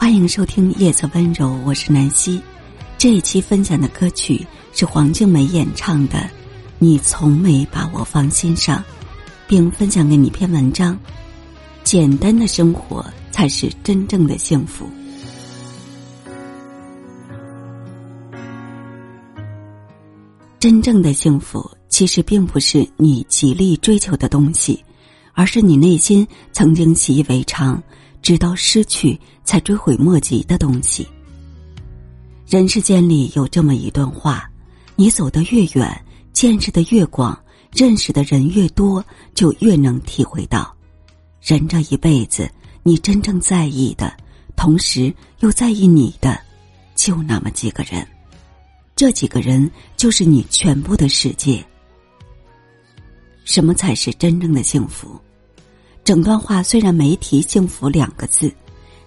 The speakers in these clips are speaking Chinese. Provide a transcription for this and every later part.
欢迎收听《夜色温柔》，我是南希。这一期分享的歌曲是黄静梅演唱的《你从没把我放心上》，并分享给你一篇文章：简单的生活才是真正的幸福。真正的幸福，其实并不是你极力追求的东西，而是你内心曾经习以为常，直到失去才追悔莫及的东西。人世间里有这么一段话：你走得越远，见识的越广，认识的人越多，就越能体会到，人这一辈子，你真正在意的，同时又在意你的，就那么几个人。这几个人就是你全部的世界。什么才是真正的幸福？整段话虽然没提“幸福”两个字，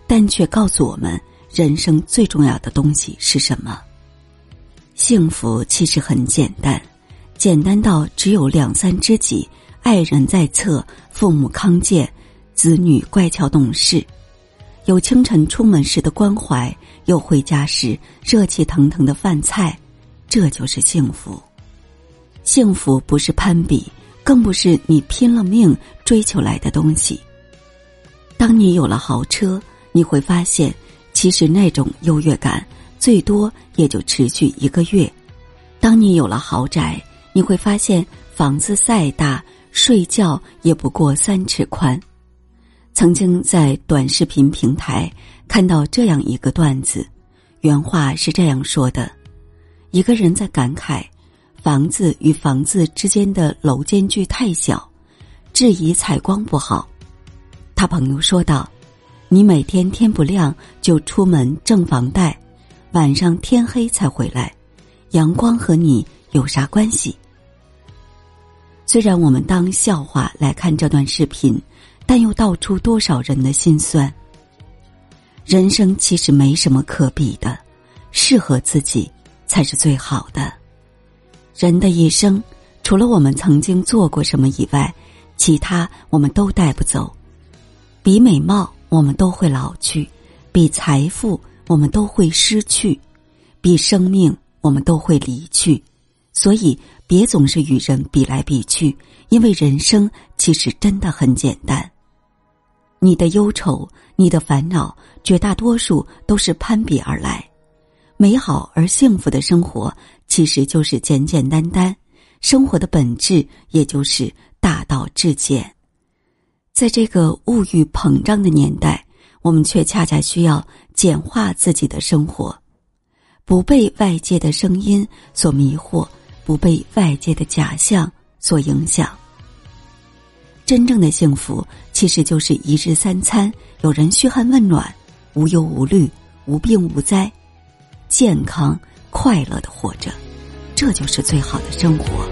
但却告诉我们人生最重要的东西是什么。幸福其实很简单，简单到只有两三知己、爱人在侧、父母康健、子女乖巧懂事。有清晨出门时的关怀，有回家时热气腾腾的饭菜，这就是幸福。幸福不是攀比，更不是你拼了命追求来的东西。当你有了豪车，你会发现，其实那种优越感最多也就持续一个月；当你有了豪宅，你会发现房子再大，睡觉也不过三尺宽。曾经在短视频平台看到这样一个段子，原话是这样说的：一个人在感慨，房子与房子之间的楼间距太小，质疑采光不好。他朋友说道：“你每天天不亮就出门挣房贷，晚上天黑才回来，阳光和你有啥关系？”虽然我们当笑话来看这段视频。但又道出多少人的心酸。人生其实没什么可比的，适合自己才是最好的。人的一生，除了我们曾经做过什么以外，其他我们都带不走。比美貌，我们都会老去；比财富，我们都会失去；比生命，我们都会离去。所以，别总是与人比来比去，因为人生其实真的很简单。你的忧愁，你的烦恼，绝大多数都是攀比而来。美好而幸福的生活，其实就是简简单单。生活的本质，也就是大道至简。在这个物欲膨胀的年代，我们却恰恰需要简化自己的生活，不被外界的声音所迷惑，不被外界的假象所影响。真正的幸福，其实就是一日三餐有人嘘寒问暖，无忧无虑，无病无灾，健康快乐的活着，这就是最好的生活。